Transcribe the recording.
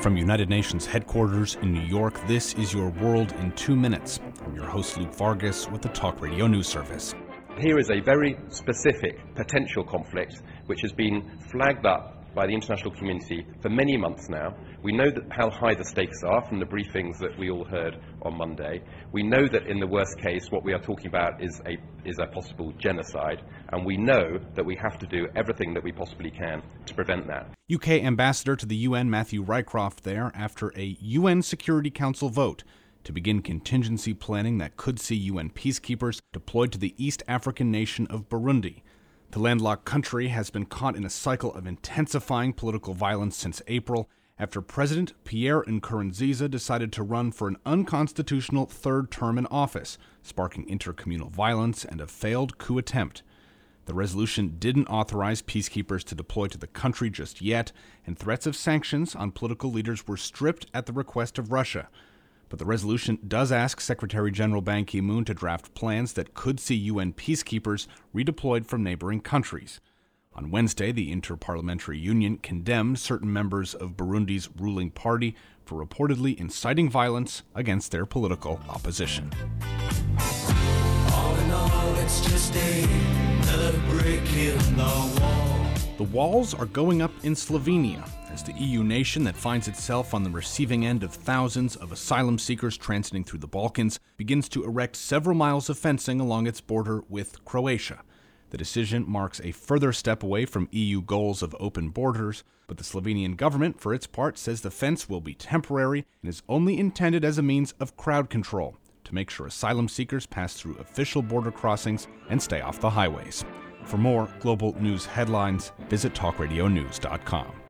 From United Nations headquarters in New York, this is your world in two minutes. I'm your host, Luke Vargas, with the Talk Radio News Service. Here is a very specific potential conflict which has been flagged up by the international community for many months now. We know how high the stakes are from the briefings that we all heard on Monday. We know that in the worst case, what we are talking about is a, is a possible genocide, and we know that we have to do everything that we possibly can to prevent that. UK Ambassador to the UN Matthew Rycroft there after a UN Security Council vote to begin contingency planning that could see UN peacekeepers deployed to the East African nation of Burundi. The landlocked country has been caught in a cycle of intensifying political violence since April after President Pierre Nkurunziza decided to run for an unconstitutional third term in office, sparking intercommunal violence and a failed coup attempt. The resolution didn't authorize peacekeepers to deploy to the country just yet, and threats of sanctions on political leaders were stripped at the request of Russia. But the resolution does ask Secretary General Ban Ki moon to draft plans that could see UN peacekeepers redeployed from neighboring countries. On Wednesday, the Interparliamentary Union condemned certain members of Burundi's ruling party for reportedly inciting violence against their political opposition. All all, the, the walls are going up in Slovenia as the EU nation that finds itself on the receiving end of thousands of asylum seekers transiting through the Balkans begins to erect several miles of fencing along its border with Croatia. The decision marks a further step away from EU goals of open borders, but the Slovenian government, for its part, says the fence will be temporary and is only intended as a means of crowd control to make sure asylum seekers pass through official border crossings and stay off the highways. For more global news headlines, visit talkradio.news.com.